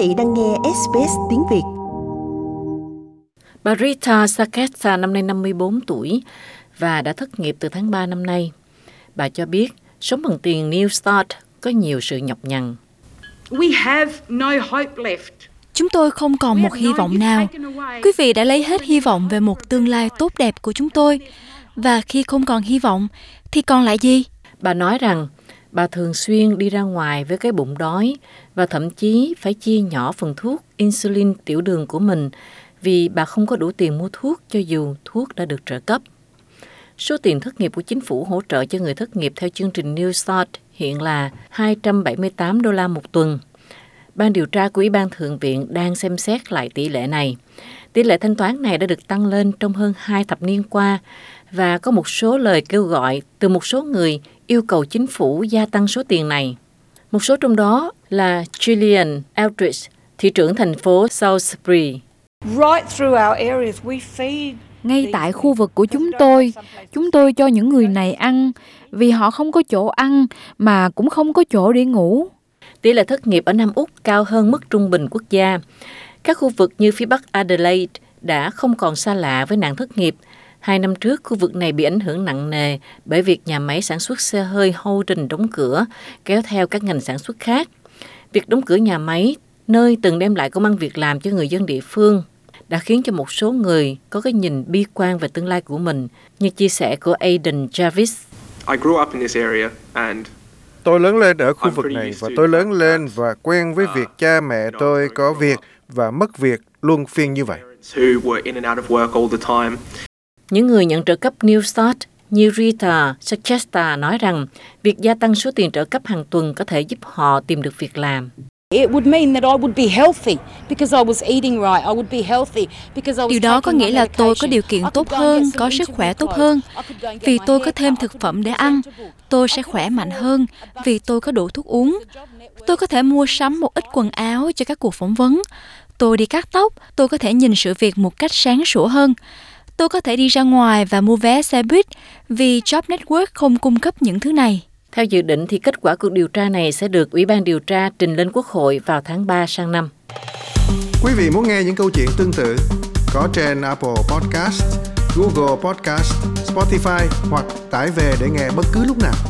vị đang nghe SBS tiếng Việt. Bà Rita Saketa năm nay 54 tuổi và đã thất nghiệp từ tháng 3 năm nay. Bà cho biết sống bằng tiền New Start có nhiều sự nhọc nhằn. We have no hope left. Chúng tôi không còn một hy vọng nào. Quý vị đã lấy hết hy vọng về một tương lai tốt đẹp của chúng tôi. Và khi không còn hy vọng, thì còn lại gì? Bà nói rằng bà thường xuyên đi ra ngoài với cái bụng đói và thậm chí phải chia nhỏ phần thuốc insulin tiểu đường của mình vì bà không có đủ tiền mua thuốc cho dù thuốc đã được trợ cấp. Số tiền thất nghiệp của chính phủ hỗ trợ cho người thất nghiệp theo chương trình New Start hiện là 278 đô la một tuần. Ban điều tra của Ủy ban Thượng viện đang xem xét lại tỷ lệ này. Tỷ lệ thanh toán này đã được tăng lên trong hơn hai thập niên qua và có một số lời kêu gọi từ một số người yêu cầu chính phủ gia tăng số tiền này. Một số trong đó là Gillian Eldridge, thị trưởng thành phố Salisbury. Right through our areas, we feed ngay tại khu vực của chúng tôi chúng tôi cho những người này ăn vì họ không có chỗ ăn mà cũng không có chỗ để ngủ tỷ lệ thất nghiệp ở Nam Úc cao hơn mức trung bình quốc gia. Các khu vực như phía Bắc Adelaide đã không còn xa lạ với nạn thất nghiệp. Hai năm trước, khu vực này bị ảnh hưởng nặng nề bởi việc nhà máy sản xuất xe hơi Holden đóng cửa, kéo theo các ngành sản xuất khác. Việc đóng cửa nhà máy, nơi từng đem lại công ăn việc làm cho người dân địa phương, đã khiến cho một số người có cái nhìn bi quan về tương lai của mình, như chia sẻ của Aiden Jarvis. I grew up in this area and Tôi lớn lên ở khu vực này và tôi lớn lên và quen với việc cha mẹ tôi có việc và mất việc luôn phiên như vậy. Những người nhận trợ cấp New Start như Rita Sachesta nói rằng việc gia tăng số tiền trợ cấp hàng tuần có thể giúp họ tìm được việc làm. It would mean that I would be healthy because I was eating right. I would be healthy because I was Điều đó có nghĩa là tôi có điều kiện tốt hơn, có sức khỏe tốt hơn. Vì tôi có thêm thực phẩm để ăn. Tôi sẽ khỏe mạnh hơn vì tôi có đủ thuốc uống. Tôi có thể mua sắm một ít quần áo cho các cuộc phỏng vấn. Tôi đi cắt tóc, tôi có thể nhìn sự việc một cách sáng sủa hơn. Tôi có thể đi ra ngoài và mua vé xe buýt vì Job Network không cung cấp những thứ này. Theo dự định thì kết quả cuộc điều tra này sẽ được Ủy ban điều tra trình lên Quốc hội vào tháng 3 sang năm. Quý vị muốn nghe những câu chuyện tương tự có trên Apple Podcast, Google Podcast, Spotify hoặc tải về để nghe bất cứ lúc nào.